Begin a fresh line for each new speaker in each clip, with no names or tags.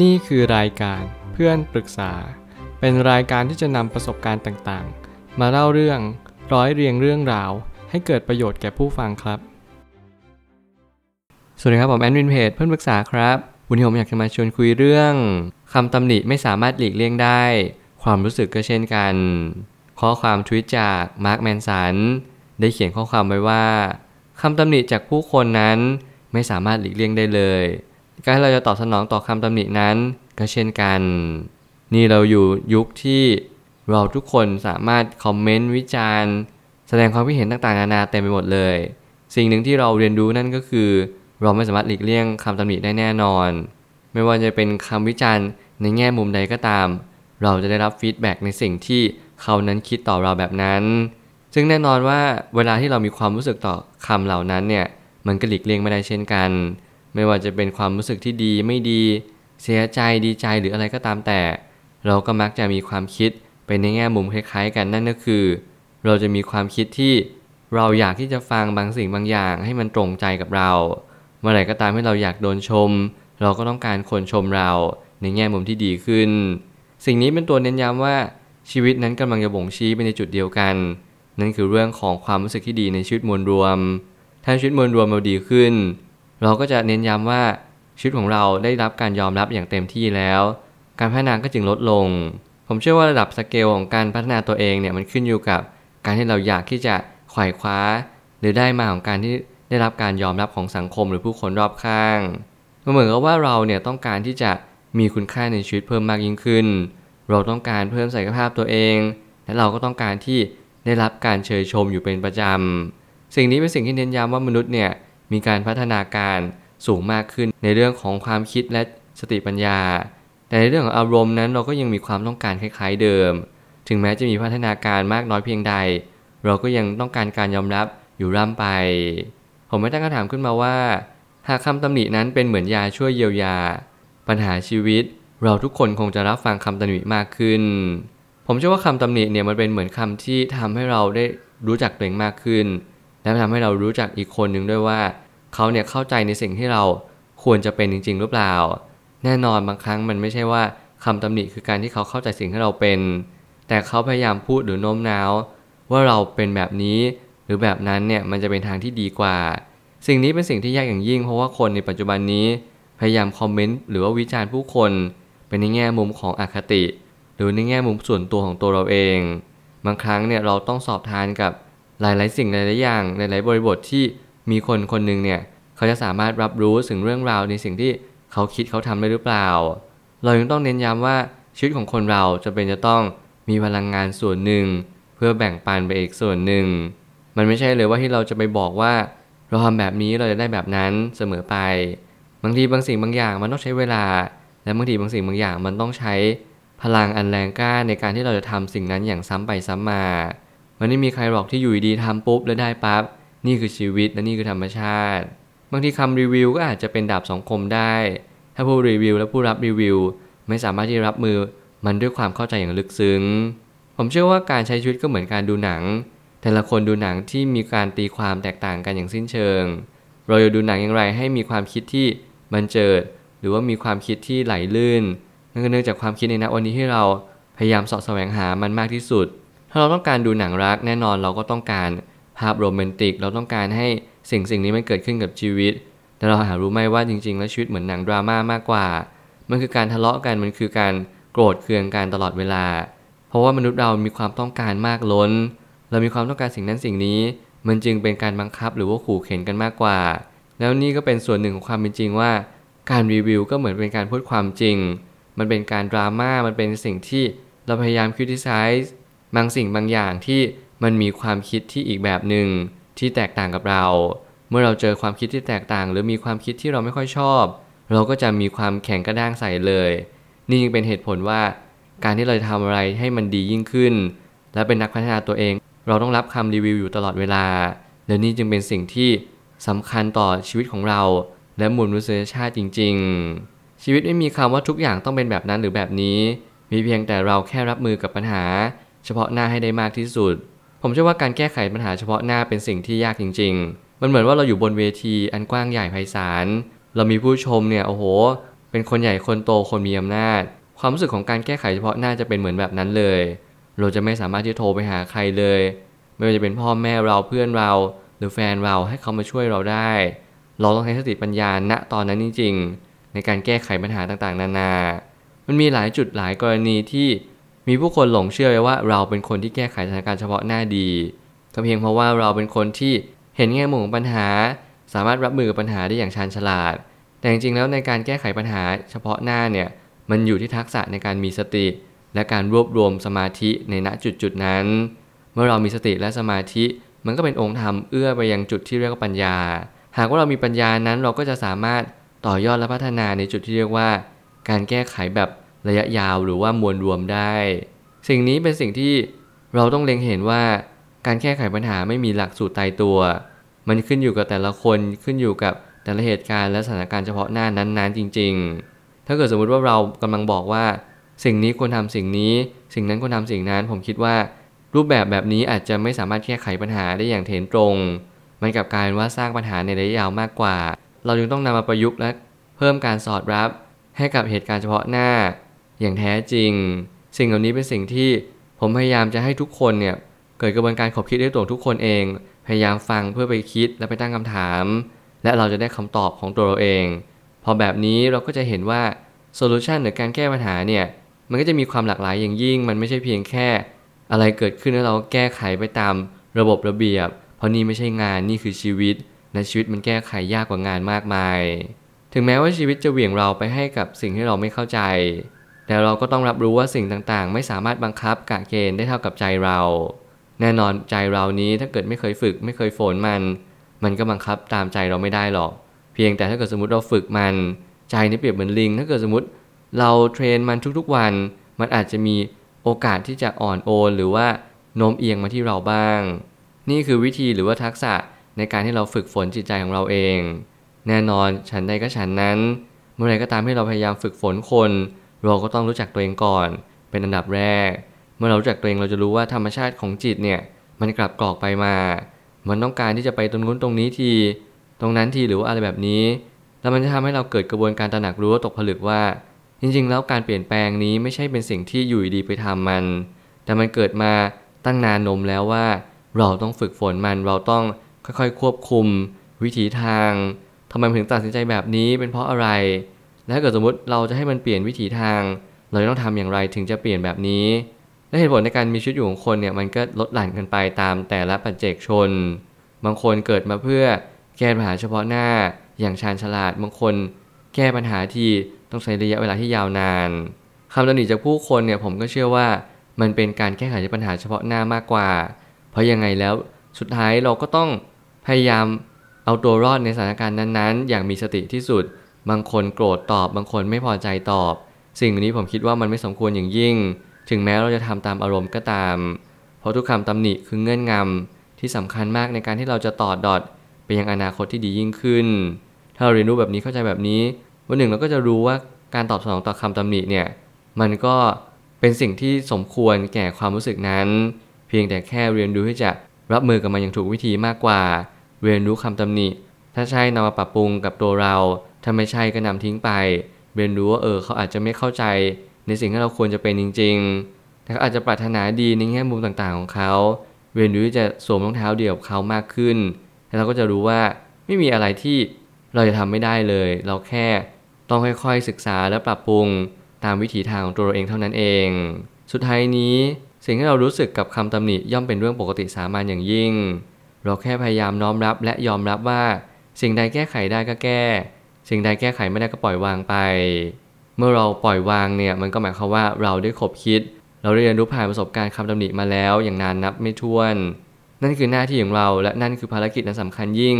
นี่คือรายการเพื่อนปรึกษา เป็นรายการที่จะนำประสบการณ์ต่างๆ มาเล่าเรื่องร้อยเรียงเรื่องราว ให้เกิดประโยชน์แก่ผู้ฟังครับ สวัสดีครับผมแอนวินเพจเพื่อนปรึกษาครับวันนี้ผมอยากจะมาชวนคุยเรื่องคำตำหนิไม่สามารถหลีกเลี่ยงได้ ความรู้สึกก็เช่นกัน ข้อความทวิตจากมาร์คแมนสันได้เขียนข้อความไว้ว่าคำตำหนิจากผู้คนนั้นไม่สามารถหลีกเลี่ยงได้เลย การที่เราจะตอบสนองต่อคำตำหนินั้น ก็เช่นกัน นี่เราอยู่ยุคที่เราทุกคนสามารถคอมเมนต์วิจารณ์ แสดงความคิดเห็นต่างๆนานาเต็มไปหมดเลย สิ่งหนึ่งที่เราเรียนรู้นั่นก็คือ เราไม่สามารถหลีกเลี่ยงคำตำหนิได้แน่นอน ไม่ว่าจะเป็นคำวิจารณ์ในแง่มุมใดก็ตาม เราจะได้รับ feedback ในสิ่งที่เขานั้นคิดต่อเราแบบนั้น ซึ่งแน่นอนว่าเวลาที่เรามีความรู้สึกต่อคำเหล่านั้นเนี่ย มันก็หลีกเลี่ยงไม่ได้เช่นกัน ไม่ว่าจะเป็นความรู้สึกที่ดีไม่ดี เสียใจดีใจหรืออะไรก็ตามแต่ เราก็มักจะมีความคิดไปในแง่มุมคล้ายๆ กันนั่นก็คือ เราจะมีความคิดที่เราอยากที่จะฟังบางสิ่งบางอย่าง ให้มันตรงใจกับเรา เมื่อไหร่ก็ตามที่เราอยากโดนชม เราก็ต้องการคนชมเราในแง่มุมที่ดีขึ้น สิ่งนี้เป็นตัวเน้นย้ำว่าชีวิตนั้นกำลังจะบ่งชี้ไปในจุดเดียวกัน นั่นคือเรื่องของความรู้สึกที่ดีในชีวิตมวลรวม ถ้าชีวิตมวลรวมเราดีขึ้น เราก็จะเน้นย้ำว่าชีวิตของเราได้รับการยอมรับอย่างเต็มที่แล้ว การพัฒนาก็จึงลดลง ผมเชื่อว่าระดับสเกลของการพัฒนาตัวเองเนี่ยมันขึ้นอยู่กับการที่เราอยากที่จะไขว่คว้า หรือได้มาของการที่ได้รับการยอมรับของสังคมหรือผู้คนรอบข้างมันเหมือนกับว่าเราเนี่ยต้องการที่จะมีคุณค่าในชีวิตเพิ่มมากยิ่งขึ้น เราต้องการเพิ่มศักยภาพตัวเอง และเราก็ต้องการที่ได้รับการเชยชมอยู่เป็นประจำ สิ่งนี้เป็นสิ่งที่เน้นย้ำว่ามนุษย์เนี่ย มีการพัฒนาการสูงมากขึ้นในเรื่องของความคิดและสติปัญญา แต่ในเรื่องของอารมณ์นั้นเราก็ยังมีความต้องการคล้ายๆเดิม ถึงแม้จะมีพัฒนาการมากน้อยเพียงใด เราก็ยังต้องการการยอมรับอยู่ร่ำไป ผมไม่ตั้งคำถามขึ้นมาว่า หากคำตำหนินั้นเป็นเหมือนยาช่วยเยียวยา ปัญหาชีวิต เราทุกคนคงจะรับฟังคำตำหนิมากขึ้น ผมเชื่อว่าคำตำหนิเนี่ยมันเป็นเหมือนคำที่ทำให้เราได้รู้จักตัวเองมากขึ้น และทำให้เรารู้จักอีกคนหนึ่งด้วยว่า เขาเนี่ยเข้าใจในสิ่งที่เราควรจะเป็นจริง ๆ หรือเปล่า แน่นอนบางครั้งมันไม่ใช่ว่าคำตำหนิคือการที่เขาเข้าใจสิ่งที่เราเป็น แต่เขาพยายามพูดหรือโน้มน้าว ว่าเราเป็นแบบนี้ หรือแบบนั้นเนี่ยมันจะเป็นทางที่ดีกว่า สิ่งนี้เป็นสิ่งที่ยากอย่างยิ่ง เพราะว่าคนในปัจจุบันนี้พยายามคอมเมนต์หรือว่าวิจารณ์ผู้คน เป็นในแง่มุมของอคติ หรือในแง่มุมส่วนตัวของตัวเราเอง บางครั้งเนี่ยเราต้องสอบทานกับหลาย ๆ สิ่งหลาย ๆ อย่างหลาย ๆ บริบทที่ มีคนคนหนึ่งเนี่ยเขาจะสามารถรับรู้ถึงเรื่องราวในสิ่งที่เขาคิดเขาทำได้หรือเปล่า เรายังต้องเน้นย้ำว่าชีวิตของคนเราจะเป็นจะต้องมีพลังงานส่วนหนึ่ง เพื่อแบ่งปันไปอีกส่วนหนึ่ง มันไม่ใช่เลยว่าที่เราจะไปบอกว่า เราทำแบบนี้เราจะได้แบบนั้นเสมอไป บางทีบางสิ่งบางอย่างมันต้องใช้เวลา และบางทีบางสิ่งบางอย่างมันต้องใช้พลังอันแรงกล้าในการที่เราจะทำสิ่งนั้นอย่างซ้ำไปซ้ำมา มันไม่มีใครหรอกที่อยู่ดีทำปุ๊บแล้วได้ปั๊บ นี่คือชีวิตและนี่คือธรรมชาติ บางทีคำรีวิวก็อาจจะเป็นดาบสองคมได้ ถ้าผู้รีวิวและผู้รับรีวิว ไม่สามารถที่จะรับมือมันด้วยความเข้าใจอย่างลึกซึ้ง ผมเชื่อว่าการใช้ชีวิตก็เหมือนการดูหนัง แต่ละคนดูหนังที่มีการตีความแตกต่างกันอย่างสิ้นเชิง เราจะดูหนังอย่างไรให้มีความคิดที่บันเจิด หรือว่ามีความคิดที่ไหลลื่นนั่นก็เนื่องจากความคิดในณวันนี้ที่เราพยายามสาะแสวงหามันมากที่สุด ถ้าเราต้องการดูหนังรักแน่นอนเราก็ต้องการ ภาพโรแมนติก เราต้องการให้สิ่งสิ่งนี้มันเกิดขึ้นกับชีวิต แต่เราหารู้ไหมว่าจริง ๆ แล้วชีวิตเหมือนหนังดราม่ามากกว่า มันคือการทะเลาะกัน มันคือการโกรธเคืองกันตลอดเวลา เพราะว่ามนุษย์เรามีความต้องการมากล้น เรามีความต้องการสิ่งนั้นสิ่งนี้ มันจึงเป็นการบังคับหรือว่าขู่เข็นกันมากกว่า แล้วนี่ก็เป็นส่วนหนึ่งของความเป็นจริงว่า การรีวิวก็เหมือนเป็นการพูดความจริง มันเป็นการดราม่า มันเป็นสิ่งที่เราพยายามคิด i ไซส์บางสิ่งบางอย่างที่ มันมีความคิดที่อีกแบบหนึ่งที่แตกต่างกับเรา เมื่อเราเจอความคิดที่แตกต่าง หรือมีความคิดที่เราไม่ค่อยชอบ เราก็จะมีความแข็งกระด้างใส่เลย นี่จึงเป็นเหตุผลว่า การที่เราจะทำอะไรให้มันดียิ่งขึ้น และเป็นนักพัฒนาตัวเอง เราต้องรับคำรีวิวอยู่ตลอดเวลาและนี่จึงเป็นสิ่งที่สำคัญต่อชีวิตของเรา และมวลมนุษยชาติจริง ๆ ชีวิตไม่มีคำว่าทุกอย่างต้องเป็นแบบนั้นหรือแบบนี้ มีเพียงแต่เราแค่รับมือกับปัญหา เฉพาะหน้าให้ได้มากที่สุด ผมเชื่อว่าการแก้ไขปัญหาเฉพาะหน้าเป็นสิ่งที่ยากจริง ๆ มันเหมือนว่าเราอยู่บนเวทีอันกว้างใหญ่ไพศาล เรามีผู้ชมเนี่ยโอ้โห เป็นคนใหญ่คนโตคนมีอำนาจ ความรู้สึกของการแก้ไขเฉพาะหน้าจะเป็นเหมือนแบบนั้นเลย เราจะไม่สามารถที่โทรไปหาใครเลย ไม่ว่าจะเป็นพ่อแม่เราเพื่อนเรา หรือแฟนเราให้เขามาช่วยเราได้ เราต้องใช้สติปัญญาณตอนนั้นจริง ๆ ในการแก้ไขปัญหาต่างๆ นานา มันมีหลายจุดหลายกรณีที่ มีผู้คนหลงเชื่อไว้ว่าเราเป็นคนที่แก้ไขสถานการณ์เฉพาะหน้าดีก็เพียงเพราะว่าเราเป็นคนที่เห็นแง่มุมของปัญหา สามารถรับมือกับปัญหาได้อย่างชาญฉลาด แต่จริงๆแล้วในการแก้ไขปัญหาเฉพาะหน้าเนี่ยมันอยู่ที่ทักษะในการมีสติ และการรวบรวมสมาธิในณจุดจุดนั้น เมื่อเรามีสติและสมาธิมันก็เป็นองค์ธรรมเอื้อไปยังจุดที่เรียกว่าปัญญา หากว่าเรามีปัญญานั้นเราก็จะสามารถต่อยอดและพัฒนาในจุดที่เรียกว่า การแก้ไขแบบ ระยะยาวหรือว่ามวลรวมได้ สิ่งนี้เป็นสิ่งที่เราต้องเล็งเห็นว่าการแก้ไขปัญหาไม่มีหลักสูตรตายตัว มันขึ้นอยู่กับแต่ละคนขึ้นอยู่กับแต่ละเหตุการณ์และสถานการณ์เฉพาะหน้านั้นๆจริง ๆ ถ้าเกิดสมมุติว่าเรากำลังบอกว่า สิ่งนี้ควรทำสิ่งนี้ สิ่งนั้นควรทำสิ่งนั้น ผมคิดว่า รูปแบบแบบนี้อาจจะไม่สามารถแก้ไขปัญหาได้อย่างเถนตรง มันกลับกลายว่าสร้างปัญหาในระยะยาวมากกว่า เราจึงต้องนำมาประยุกต์และเพิ่มการสอดรับให้กับเหตุการณ์เฉพาะหน้า อย่างแท้จริง สิ่งเหล่านี้เป็นสิ่งที่ผมพยายามจะให้ทุกคนเนี่ยเกิดกระบวนการขบคิดด้วยตัวทุกคนเอง พยายามฟังเพื่อไปคิดและไปตั้งคำถาม และเราจะได้คำตอบของตัวเราเอง พอแบบนี้เราก็จะเห็นว่าโซลูชันหรือการแก้ปัญหาเนี่ยมันก็จะมีความหลากหลายอย่างยิ่ง มันไม่ใช่เพียงแค่ อะไรเกิดขึ้นแล้วเราแก้ไขไปตามระบบระเบียบ เพราะนี่ไม่ใช่งานนี่คือชีวิตในชีวิตมันแก้ไขยากกว่างานมากมาย ถึงแม้ว่าชีวิตจะเหวี่ยงเราไปให้กับสิ่งที่เราไม่เข้าใจ แต่เราก็ต้องรับรู้ว่าสิ่งต่างๆ ไม่สามารถบังคับกะเกณฑ์ได้เท่ากับใจเรา แน่นอนใจเรานี้ถ้าเกิดไม่เคยฝึก ไม่เคยฝนมัน มันก็บังคับตามใจเราไม่ได้หรอก เพียงแต่ถ้าเกิดสมมติเราฝึกมัน ใจนี่เปรียบเหมือนลิง ถ้าเกิดสมมติเราเทรนมันทุกๆวัน มันอาจจะมีโอกาสที่จะอ่อนโอนหรือว่าโน้มเอียงมาที่เราบ้าง นี่คือวิธีหรือว่าทักษะในการที่เราฝึกฝนจิตใจของเราเอง แน่นอนฉันใดก็ฉันนั้น เมื่อไรก็ตามที่เราพยายามฝึกฝนคน เราก็ต้องรู้จักตัวเองก่อน เป็นอันดับแรก เมื่อเรารู้จักตัวเองเราจะรู้ว่าธรรมชาติของจิตเนี่ยมันกลับกรอกไปมา มันต้องการที่จะไปตรงนู้นตรงนี้ทีตรงนั้นทีหรือว่าอะไรแบบนี้ แล้วมันจะทำให้เราเกิดกระบวนการตระหนักรู้ตกผลึกว่า จริง ๆ แล้วการเปลี่ยนแปลงนี้ไม่ใช่เป็นสิ่งที่อยู่ดีไปทำมัน แต่มันเกิดมาตั้งนานนมแล้วว่า เราต้องฝึกฝนมันเราต้องค่อยๆ ควบคุม วิถีทางทำไมถึงตัดสินใจแบบนี้เป็นเพราะอะไร และถ้าเกิดสมมติเราจะให้มันเปลี่ยนวิถีทาง เราต้องทำอย่างไรถึงจะเปลี่ยนแบบนี้ และเหตุผลในการมีชีวิตอยู่ของคนเนี่ยมันก็ลดหลั่นกันไปตามแต่ละปัจเจกชน บางคนเกิดมาเพื่อแก้ปัญหาเฉพาะหน้า อย่างชาญฉลาด บางคนแก้ปัญหาที่ต้องใช้ระยะเวลาที่ยาวนานคำตำหนิจากผู้คนเนี่ยผมก็เชื่อว่ามันเป็นการแก้ไขปัญหาเฉพาะหน้ามากกว่า เพราะยังไงแล้วสุดท้ายเราก็ต้องพยายามเอาตัวรอดในสถานการณ์นั้นๆ อย่างมีสติที่สุด บางคนโกรธตอบ บางคนไม่พอใจตอบ สิ่งนี้ผมคิดว่ามันไม่สมควรอย่างยิ่ง ถึงแม้เราจะทำตามอารมณ์ก็ตาม เพราะทุกคำตำหนิคือเงื่อนงำที่สำคัญมากในการที่เราจะต่อดอทไปยังอนาคตที่ดียิ่งขึ้น ถ้าเราเรียนรู้แบบนี้เข้าใจแบบนี้วันหนึ่งเราก็จะรู้ว่าการตอบสนองต่อคำตำหนิเนี่ยมันก็เป็นสิ่งที่สมควรแก่ความรู้สึกนั้น เพียงแต่แค่เรียนรู้ที่จะรับมือกับมันอย่างถูกวิธีมากกว่า เรียนรู้คำตำหนิ ถ้าใช่นำมาปรับปรุงกับตัวเรา ถ้าไม่ใช่ก็นำทิ้งไป เรียนรู้ว่าเออเขาอาจจะไม่เข้าใจในสิ่งที่เราควรจะเป็นจริงๆ แต่เขาอาจจะปรารถนาดีในแง่มุมต่างๆของเขา เรียนรู้จะสวมรองเท้าเดียวกับเขามากขึ้น แล้วเราก็จะรู้ว่าไม่มีอะไรที่เราจะทำไม่ได้เลย เราแค่ต้องค่อยๆศึกษาและปรับปรุงตามวิถีทางของตัวเราเองเท่านั้นเอง สุดท้ายนี้สิ่งที่เรารู้สึกกับคำตำหนิย่อมเป็นเรื่องปกติสามัญอย่างยิ่ง เราแค่พยายามน้อมรับและยอมรับว่า สิ่งใดแก้ไขได้ก็แก้ สิ่งใดแก้ไขไม่ได้ก็ปล่อยวางไป เมื่อเราปล่อยวางเนี่ยมันก็หมายความว่าเราได้ขบคิด เราได้เรียนรู้ผ่านประสบการณ์คำตำหนิมาแล้วอย่างนานนับไม่ถ้วน นั่นคือหน้าที่ของเราและนั่นคือภารกิจนั้นสำคัญยิ่ง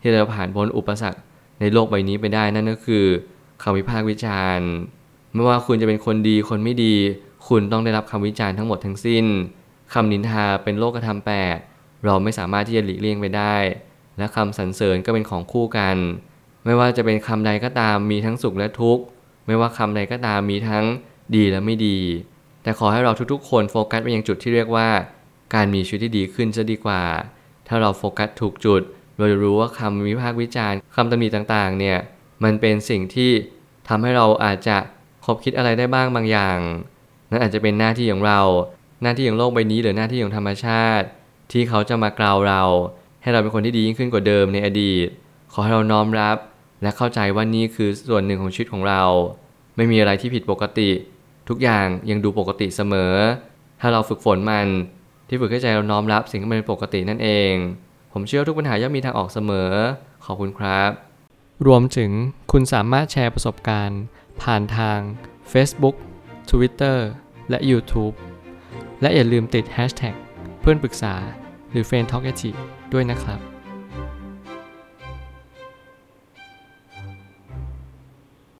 ที่เราผ่านพ้นอุปสรรคในโลกใบนี้ไปได้นั่นก็คือคำวิพากษ์วิจารณ์ไม่ว่าคุณจะเป็นคนดีคนไม่ดี คุณต้องได้รับคำวิจารณ์ทั้งหมดทั้งสิ้นคำนินทาเป็นโลกธรรมแปดเราไม่สามารถที่จะหลีกเลี่ยงไปได้ และคำสรรเสริญก็เป็นของคู่กัน ไม่ว่าจะเป็นคำใดก็ตามมีทั้งสุขและทุกข์ ไม่ว่าคำใดก็ตามมีทั้งดีและไม่ดี แต่ขอให้เราทุกๆ คนโฟกัสไปยังจุดที่เรียกว่า การมีชีวิตที่ดีขึ้นจะดีกว่า ถ้าเราโฟกัสถูกจุด เราจะรู้ว่าคำวิพากษ์วิจารณ์คำตำหนิต่างๆ เนี่ย มันเป็นสิ่งที่ทำให้เราอาจจะคบคิดอะไรได้บ้างบางอย่าง นั่นอาจจะเป็นหน้าที่ของเรา หน้าที่ของโลกใบนี้หรือหน้าที่ของธรรมชาติ ที่เขาจะมากล่าวเรา ให้เราเป็นคนที่ดียิ่งขึ้นกว่าเดิมในอดีต ขอให้เราน้อมรับ และเข้าใจว่านี่คือส่วนหนึ่งของชีวิตของเรา ไม่มีอะไรที่ผิดปกติ ทุกอย่างยังดูปกติเสมอ ถ้าเราฝึกฝนมัน ที่ฝึกให้ใจเราน้อมรับสิ่งที่มันเป็นปกตินั่นเอง ผมเชื่อทุกปัญหาย่อมมีทางออกเสมอ ขอบคุณครับ รวมถึงคุณสามารถแชร์ประสบการณ์ ผ่านทาง Facebook Twitter และ YouTube และอย่าลืมติด Hashtag เพื่อนปรึกษาหรือ f r ร e n d t a l k ด้วยนะครับ